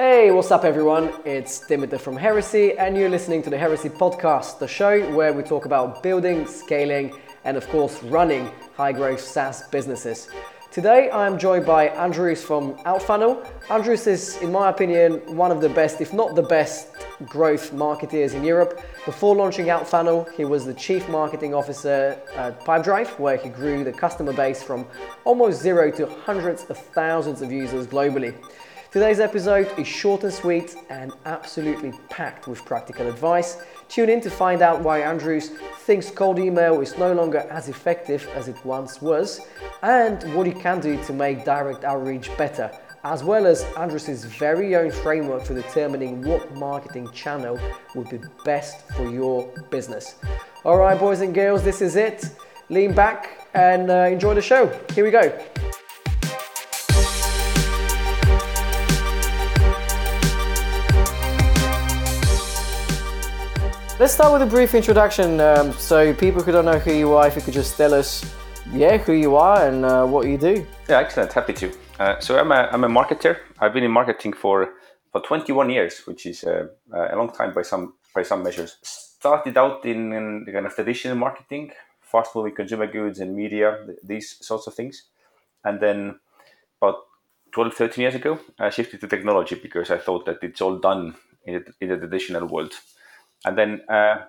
Hey, what's up, everyone? It's Dimitar from Heresy, and you're listening to the Heresy Podcast, the show where we talk about building, scaling, and of course, running high growth SaaS businesses. Today, I'm joined by Andrus from Outfunnel. Andrus is, in my opinion, one of the best, if not the best, growth marketeers in Europe. Before launching Outfunnel, he was the chief marketing officer at Pipedrive, where he grew the customer base from almost zero to hundreds of thousands of users globally. Today's episode is short and sweet and absolutely packed with practical advice. Tune in to find out why Andrus thinks cold email is no longer as effective as it once was and what you can do to make direct outreach better, as well as Andrus' very own framework for determining what marketing channel would be best for your business. All right, boys and girls, this is it. Lean back and uh, enjoy the show. Here we go. Let's start with a brief introduction. Um, so, people who don't know who you are, if you could just tell us, yeah, who you are and uh, what you do. Yeah, excellent. Happy to. Uh, so, I'm a, I'm a marketer. I've been in marketing for, for 21 years, which is uh, a long time by some by some measures. Started out in, in kind of traditional marketing, fast moving consumer goods and media, these sorts of things. And then about 12, 13 years ago, I shifted to technology because I thought that it's all done in the traditional world and then uh,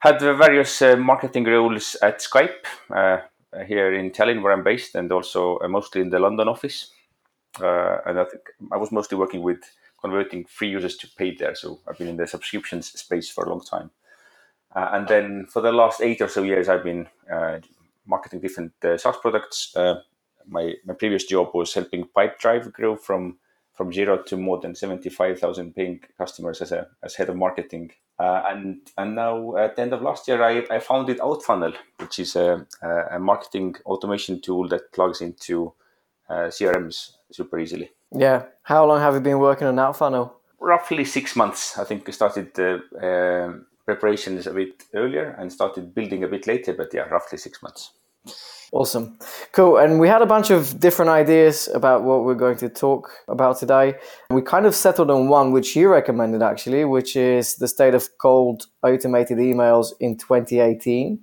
had various uh, marketing roles at Skype uh, here in Tallinn, where I'm based, and also mostly in the London office. and I think I was mostly working with converting free users to paid there. So I've been in the subscriptions space for a long time. Uh, and then for the last eight or so years, I've been uh, marketing different uh, SaaS products. my my previous job was helping Pipedrive grow from from zero to more than seventy five thousand paying customers as a as head of marketing uh, and and now at the end of last year, I, I founded Outfunnel, which is a, a marketing automation tool that plugs into uh, CRMs super easily. Yeah. How long have you been working on Outfunnel? Roughly six months. I think I started the uh, preparations a bit earlier and started building a bit later, but yeah, roughly six months. Awesome. Cool. And we had a bunch of different ideas about what we're going to talk about today. We kind of settled on one, which you recommended actually, which is the state of cold automated emails in 2018.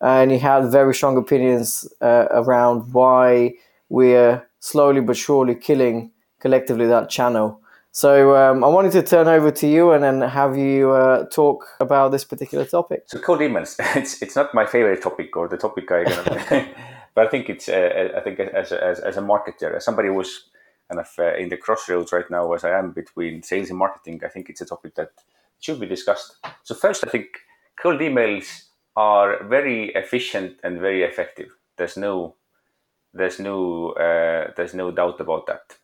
And you had very strong opinions uh, around why we're slowly but surely killing collectively that channel. So um, I wanted to turn over to you and then have you uh, talk about this particular topic. So cold emails, it's it's not my favorite topic or the topic I, but I think it's uh, I think as a, as, as a marketer, as somebody who's kind of uh, in the crossroads right now as I am between sales and marketing, I think it's a topic that should be discussed. So first, I think cold emails are very efficient and very effective. There's no there's no uh, there's no doubt about that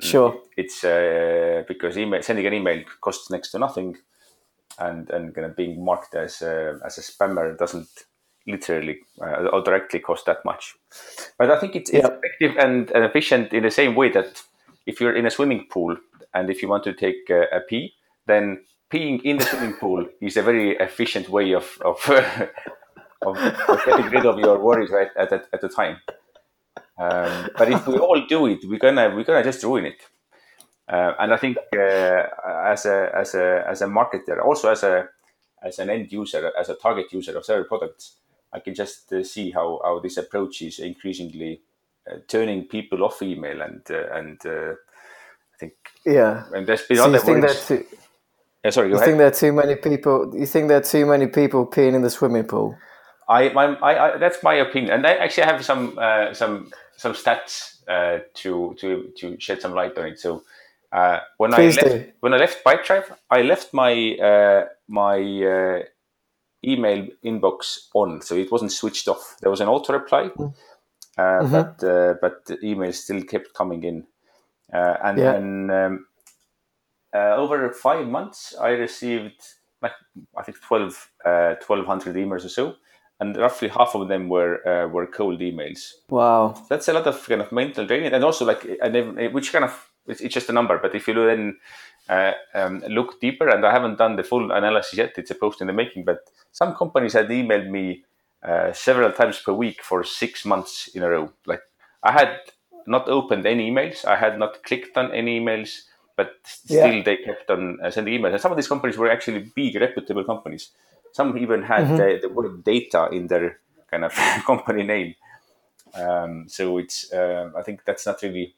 Sure. It's uh, because email sending an email costs next to nothing, and and kind of being marked as a, as a spammer doesn't literally uh, or directly cost that much. But I think it's, it's effective and, and, efficient in the same way that if you're in a swimming pool and if you want to take a, a pee, then peeing in the swimming pool is a very efficient way of of, of, of getting rid of your worries right at, at, at the time. Um, but if we all do it, we're gonna we're gonna just ruin it. Uh, and I think uh, as a as a as a marketer, also as a as an end user, as a target user of several products, I can just uh, see how, how this approach is increasingly uh, turning people off email and uh, and uh, I think yeah. And there's been so other think that too, yeah, sorry. you ahead. think there are too many people? You think there are too many people peeing in the swimming pool? I, my, I, I that's my opinion, and I actually have some some some stats uh, to to to shed some light on it. So uh, when Please I left do. when I left Pipedrive, I left my uh, my uh, email inbox on, so it wasn't switched off. There was an auto reply, mm. uh, mm-hmm. but uh, but the emails still kept coming in, and yeah. then um, over five months, I received like I think 12, 1200 emails or so and roughly half of them were uh, were cold emails. Wow, that's a lot of kind of mental draining, and also like which kind of it's, it's just a number, but if you then uh, um, look deeper, and I haven't done the full analysis yet, it's a post in the making, but some companies had emailed me uh, several times per week for six months in a row. Like I had not opened any emails, I had not clicked on any emails, but still yeah. they kept on uh, sending emails. And some of these companies were actually big, reputable companies. Some even had mm-hmm. the, the, word data in their kind of company name. Um, so it's, uh, I think that's not really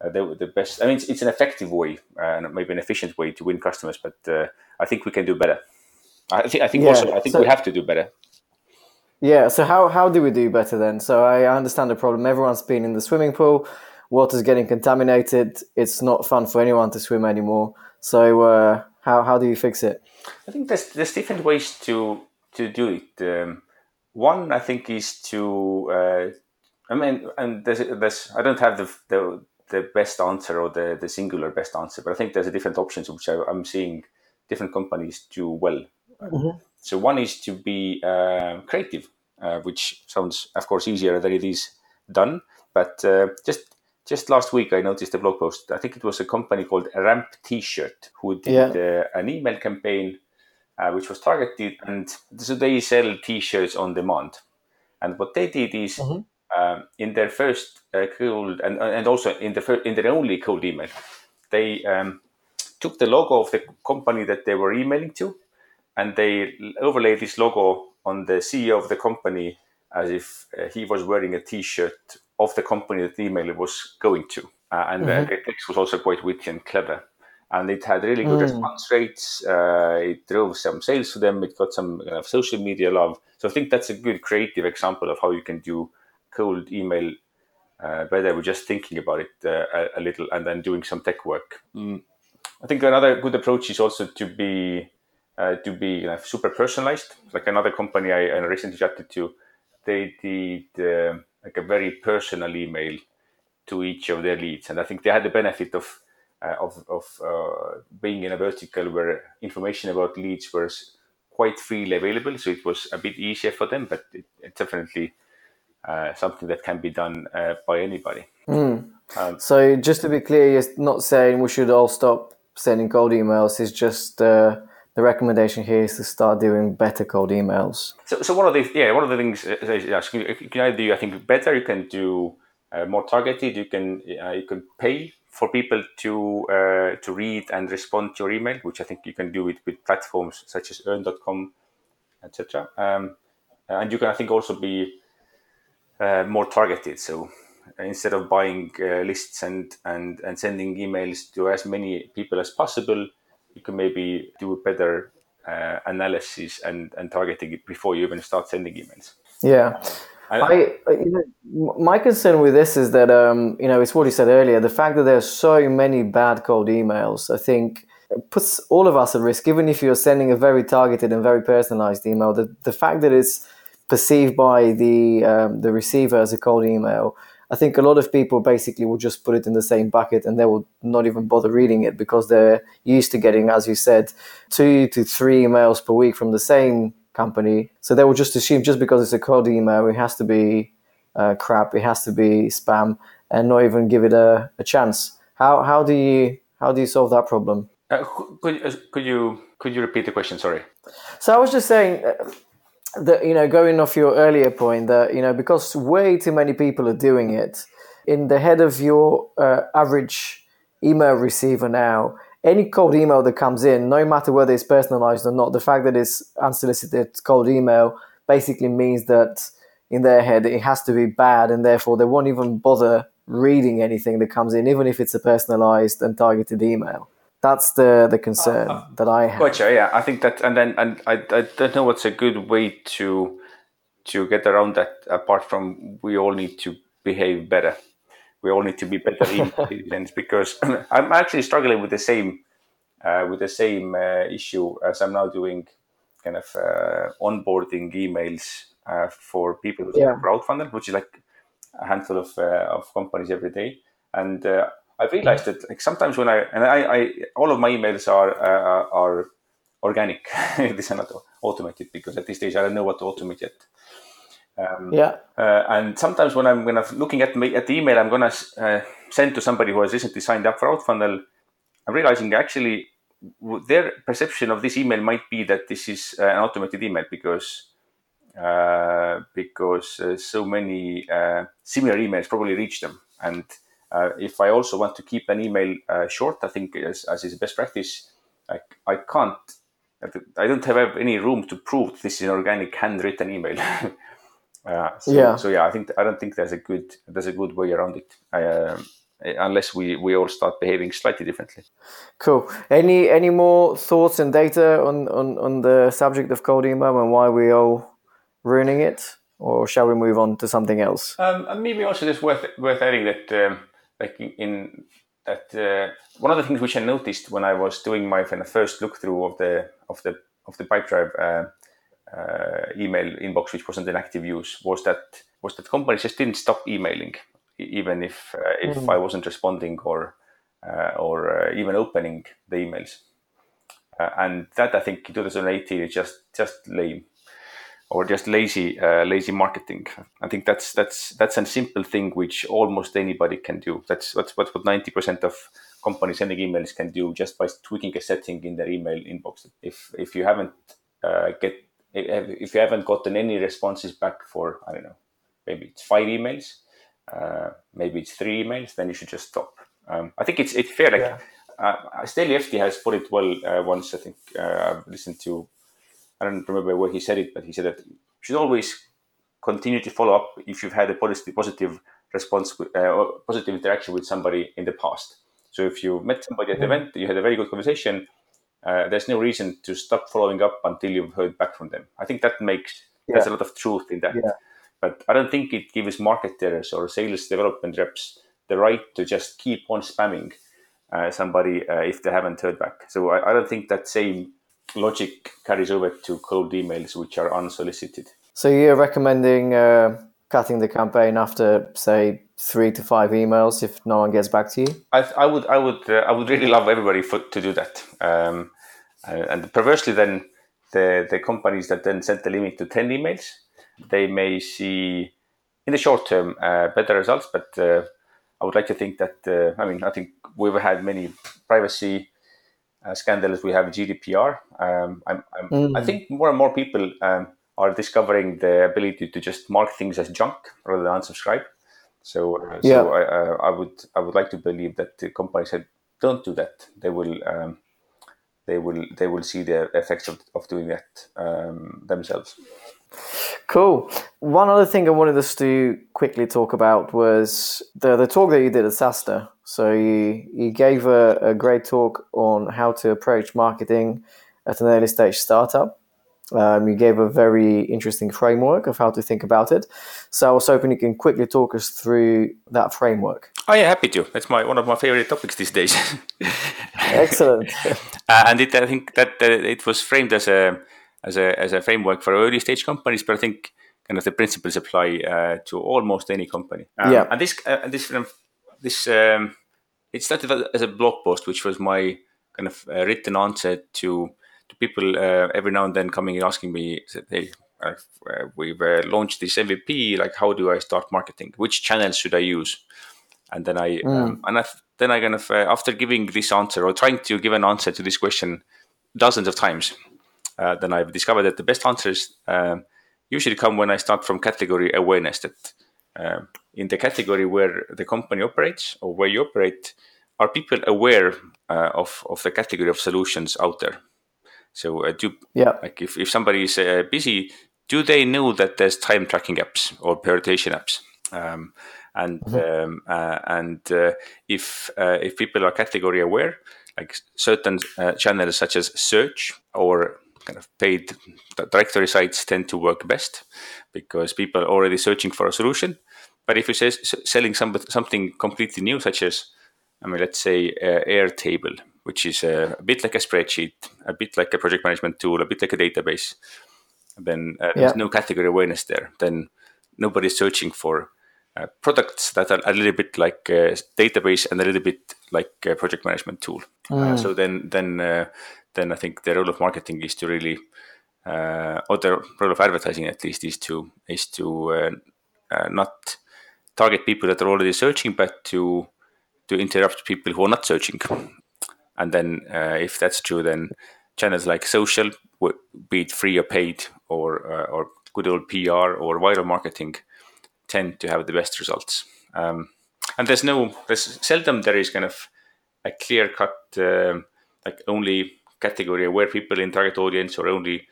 uh, the, the best. I mean, it's, it's an effective way and uh, maybe an efficient way to win customers, but uh, I think we can do better. I think, I think yeah. also, I think so, we have to do better. Yeah. So how, how do we do better then? So I understand the problem. Everyone's been in the swimming pool water's getting contaminated. It's not fun for anyone to swim anymore. So uh, how how do you fix it? I think there's there's different ways to to do it. Um, one I think is to uh, I mean and there's there's I don't have the the the best answer or the, the singular best answer, but I think there's a different options which I, am seeing different companies do well. Mm-hmm. So one is to be uh, creative, uh, which sounds of course easier than it is done, but uh, just just last week, I noticed a blog post. I think it was a company called Ramp T-shirt who did yeah. uh, an email campaign uh, which was targeted, and so they sell T-shirts on demand. And what they did is mm-hmm. um, in their first uh, cold and and also in the first, in their only cold email, they um, took the logo of the company that they were emailing to, and they overlaid this logo on the CEO of the company as if uh, he was wearing a T-shirt of the company that the email was going to. Uh, and mm-hmm. the text was also quite witty and clever. And it had really good mm. response rates. Uh, it drove some sales to them. It got some kind of social media love. So I think that's a good creative example of how you can do cold email uh, better with just thinking about it uh, a, a, little and then doing some tech work. Mm. I think another good approach is also to be uh, to be you know, super personalized. Like another company I, I recently chatted to, they did uh, like a very personal email to each of their leads, and I think they had the benefit of uh, of, of uh, being in a vertical where information about leads was quite freely available, so it was a bit easier for them. But it, it's definitely uh, something that can be done uh, by anybody. Mm. Um, so just to be clear, you're not saying we should all stop sending cold emails. It's just uh, the recommendation here is to start doing better cold emails. So, so one of the yeah, one of the things uh, is you can either do I think better. You can do uh, more targeted. You can uh, you can pay for people to uh, to read and respond to your email, which I think you can do it with platforms such as Earn.com, etc. Um, and you can I think also be uh, more targeted. So instead of buying uh, lists and, and and sending emails to as many people as possible you can maybe do a better uh, analysis and, and targeting it before you even start sending emails. Yeah. I, you know, my concern with this is that um, you know it's what you said earlier. The fact that there's so many bad cold emails, I think, puts all of us at risk. Even if you're sending a very targeted and very personalized email, the the fact that it's perceived by the um, the receiver as a cold email I think a lot of people basically will just put it in the same bucket and they will not even bother reading it because they're used to getting, as you said, two to three emails per week from the same company. So they will just assume just because it's a cold email, it has to be uh, crap, it has to be spam, and not even give it a, a chance. How how do you how do you solve that problem? Uh, could, uh, could you could you repeat the question? Sorry. So I was just saying uh, that you know going off your earlier point that you know because way too many people are doing it in the head of your uh, average email receiver now any cold email that comes in no matter whether it's personalized or not the fact that it's unsolicited cold email basically means that in their head it has to be bad and therefore they won't even bother reading anything that comes in even if it's a personalized and targeted email that's the the concern uh, that I have. Gotcha. Yeah, I think that, and then and I, I don't know what's a good way to to get around that. Apart from we all need to behave better. We all need to be better citizens because I'm actually struggling with the same uh, with the same uh, issue as I'm now doing kind of uh, onboarding emails uh, for people who yeah. crowdfunded, which is like a handful of uh, of companies every day, and I realized that like sometimes when I and I, I all of my emails are uh, are organic. These are not automated because at this stage I don't know what to automate yet. Um, yeah. Uh, and sometimes when I'm gonna looking at at the email I'm gonna uh, send to somebody who has recently signed up for Outfunnel, I'm realizing actually their perception of this email might be that this is uh, an automated email because uh, because uh, so many uh, similar emails probably reach them and uh, if I also want to keep an email uh, short, I think as, as is best practice, I, I can't, I don't have any room to prove this is an organic handwritten email. uh, so, yeah. So yeah, I think I don't think there's a good there's a good way around it. Um, unless we, we all start behaving slightly differently. Cool. Any any more thoughts and data on, on, on the subject of cold email and why we all ruining it? or shall we move on to something else? Um, maybe also just worth worth adding that, um, like in that uh, one of the things which I noticed when I was doing my kind of first look through of the of the of the Pipedrive uh, uh, email inbox, which wasn't in active use, was that was that companies just didn't stop emailing, even if uh, if mm. I wasn't responding or uh, or uh, even opening the emails. and that I think in 2018 is just just lame or just lazy uh, lazy marketing. I think that's that's that's a simple thing which almost anybody can do. That's that's what what ninety percent of companies sending emails can do just by tweaking a setting in their email inbox. If if you haven't uh, get if you haven't gotten any responses back for I don't know maybe it's five emails, uh, maybe it's three emails, then you should just stop. Um, I think it's it's fair. Like yeah. uh, Steli Efti has put it well uh, once. I think uh, I've listened to I don't remember where he said it, but he said that you should always continue to follow up if you've had a positive, positive response, uh, positive interaction with somebody in the past. So if you met somebody at the event, you had a very good conversation. Uh, there's no reason to stop following up until you've heard back from them. I think that makes yeah. there's a lot of truth in that. Yeah. But I don't think it gives marketers or sales development reps the right to just keep on spamming uh, somebody uh, if they haven't heard back. So I, I don't think that same logic carries over to cold emails which are unsolicited. So you're recommending uh, cutting the campaign after, say, three to five emails if no one gets back to you? I, I would, I would, uh, I would really love everybody for, to do that. Um, and perversely, then the the companies that then set the limit to ten emails, they may see in the short term uh, better results. But uh, I would like to think that uh, I mean I think we've had many privacy uh, scandals, we have GDPR. Um, I'm, I'm, mm. i think more and more people um, are discovering the ability to just mark things as junk rather than unsubscribe. So, uh, yeah. so I, uh, I, would I would like to believe that the companies that don't do that, they will um, they will they will see the effects of, of doing that um, themselves. Cool. One other thing I wanted us to quickly talk about was the the talk that you did at SaaStr. So you, you gave a, a great talk on how to approach marketing at an early stage startup. Um, you gave a very interesting framework of how to think about it. So I was hoping you can quickly talk us through that framework. Oh yeah, happy to. That's my one of my favorite topics these days. Excellent. uh, and it, I think that uh, it was framed as a as a as a framework for early stage companies, but I think kind of the principles apply uh, to almost any company. Um, yeah. And this uh, this this um, it started as a blog post, which was my kind of uh, written answer to to people uh, every now and then coming and asking me, "Hey, uh, we've uh, launched this MVP. Like, how do I start marketing? Which channels should I use?" And then I mm. um, and I, then I kind of uh, after giving this answer or trying to give an answer to this question dozens of times, uh, then I've discovered that the best answers um, usually come when I start from category awareness. That um, in the category where the company operates or where you operate, are people aware uh, of of the category of solutions out there? So uh, do yeah, like if if somebody is uh, busy, do they know that there's time tracking apps or prioritization apps? Um, and mm-hmm. um, uh, and uh, if uh, if people are category aware, like certain channels such as search or kind of paid directory sites tend to work best because people are already searching for a solution. But if you're selling some, something completely new, such as, I mean, let's say uh, Airtable, which is a, a, bit like a spreadsheet, a bit like a project management tool, a bit like a database, then uh, there's yeah. no category awareness there. Then nobody's searching for uh, products that are a little bit like a database and a little bit like a project management tool. Uh, mm. so then, then uh, then I think the role of marketing is to really, uh, or the role of advertising at least is to is to uh, uh, not target people that are already searching, but to to interrupt people who are not searching. And then, uh, if that's true, then channels like social, be it free or paid, or uh, or good old PR or viral marketing, tend to have the best results. Um, and there's no there's seldom there is kind of a clear cut um, like only category aware people in target audience or only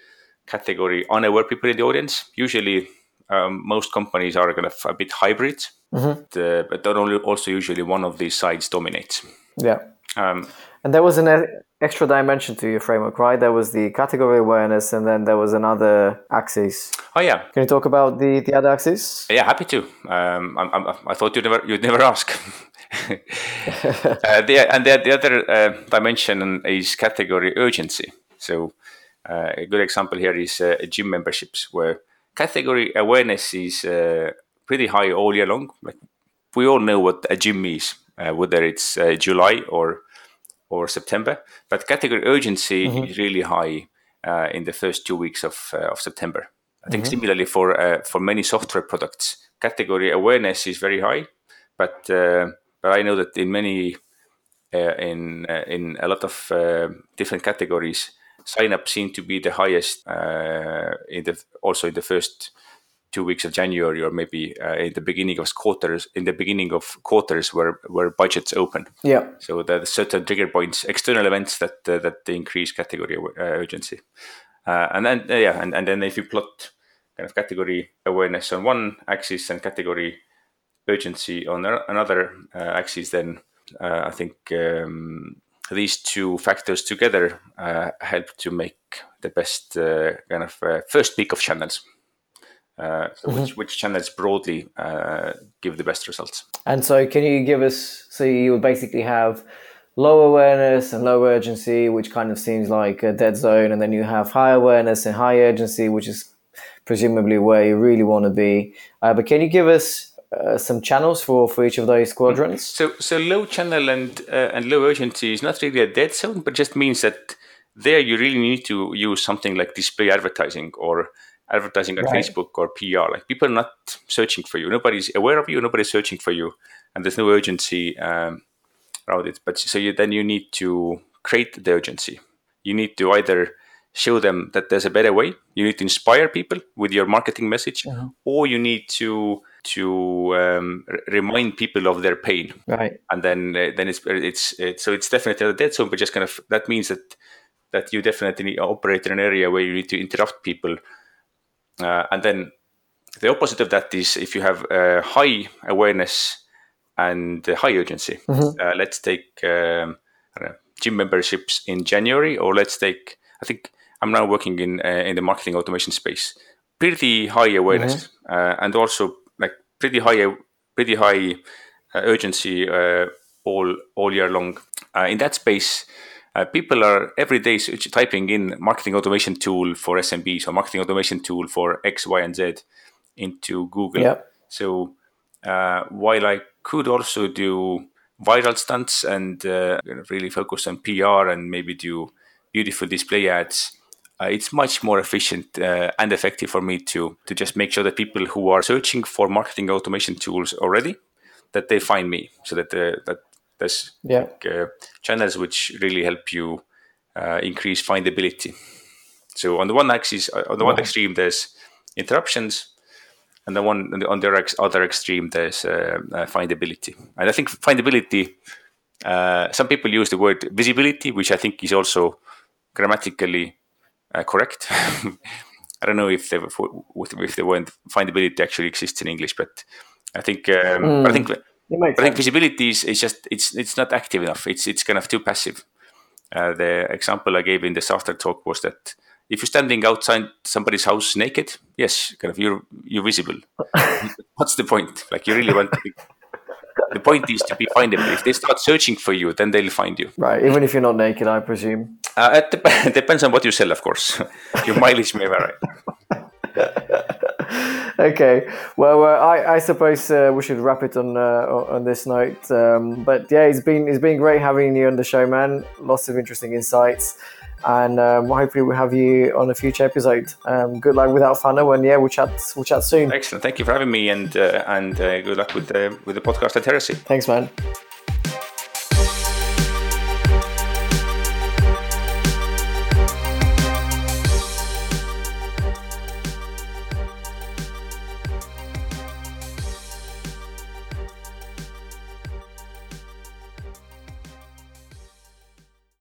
category unaware people in the audience. Usually, um, most companies are kind of a bit hybrid, mm-hmm. but, uh, but only also usually one of these sides dominates. Yeah. Um, and there was an extra dimension to your framework, right? There was the category awareness, and then there was another axis. Oh yeah. Can you talk about the, the other axis? Yeah, happy to. Um, I, I, I thought you'd never you'd never ask. uh, the, and the, the other uh, dimension is category urgency. So uh, a good example here is uh, gym memberships, where category awareness is uh, pretty high all year long. Like we all know what a gym is, uh, whether it's July or or September. But category urgency mm-hmm. is really high uh, in the first two weeks of, uh, of September. I think mm-hmm. similarly for uh, for many software products, category awareness is very high, but uh, but I know that in many uh, in uh, in a lot of different categories, sign up seem to be the highest in the also in the first two weeks of January or maybe uh, in the beginning of quarters in the beginning of quarters where where budgets open. Yeah. So there are certain trigger points, external events that uh, that increase category uh, urgency, uh, and then uh, yeah, and, and then if you plot kind of category awareness on one axis and category urgency on another uh, axis, then I think. Um, these two factors together help to make the best kind of first pick of channels. Uh, so mm-hmm. which, which channels broadly uh, give the best results. And so, can you give us? So you would basically have low awareness and low urgency, which kind of seems like a dead zone, and then you have high awareness and high urgency, which is presumably where you really want to be. Uh, but can you give us uh, some channels for, for each of those quadrants? So, so low channel and uh, and low urgency is not really a dead zone, but just means that there you really need to use something like display advertising or advertising on right. Facebook or PR. Like people are not searching for you. Nobody's aware of you. Nobody's searching for you, and there's no urgency um, around it. But so you, then you need to create the urgency. You need to either show them that there's a better way. You need to inspire people with your marketing message, uh-huh. or you need to to um, remind people of their pain. Right. And then uh, then it's, it's it's so it's definitely a dead zone, but just kind of that means that that you definitely operate in an area where you need to interrupt people uh, and then the opposite of that is if you have uh, high awareness and high urgency. Mm-hmm. Uh, let's take um, know, gym memberships in January, or let's take. I think I'm now working in uh, in the marketing automation space. Pretty high awareness, mm-hmm. Uh, and also like pretty high, pretty high urgency all all year long. in that space, uh, people are every day typing in marketing automation tool for SMBs or marketing automation tool for X, Y, and Z into Google. Yep. So uh, while I could also do viral stunts and uh, really focus on PR and maybe do beautiful display ads, uh, it's much more efficient uh, and effective for me to to just make sure that people who are searching for marketing automation tools already that they find me so that uh, that there's yeah. uh, channels which really help you uh, increase findability. So on the one axis, uh, on the wow. one extreme, there's interruptions, and the one on the other extreme, there's uh, uh, findability. And I think findability. Uh, some people use the word visibility, which I think is also grammatically correct. I don't know if the if the word findability actually exists in English, but I think um, mm. I think I think visibility is, is just it's it's not active enough. It's it's kind of too passive. Uh, the example I gave in the after talk was that if you're standing outside somebody's house naked, yes, kind of you're you're visible. What's the point? Like you really want to be, the point is to be findable. If they start searching for you, then they'll find you. Right, even if you're not naked, I presume. Uh, it dep- depends on what you sell, of course. Your mileage may vary. okay. Well, uh, I, I suppose uh, we should wrap it on uh, on this note. Um, but yeah, it's been it's been great having you on the show, man. Lots of interesting insights, and um, hopefully we'll have you on a future episode. Um, good luck with Outfunnel, and yeah, we'll chat we'll chat soon. Excellent. Thank you for having me, and uh, and uh, good luck with the with the podcast at Heresy. Thanks, man.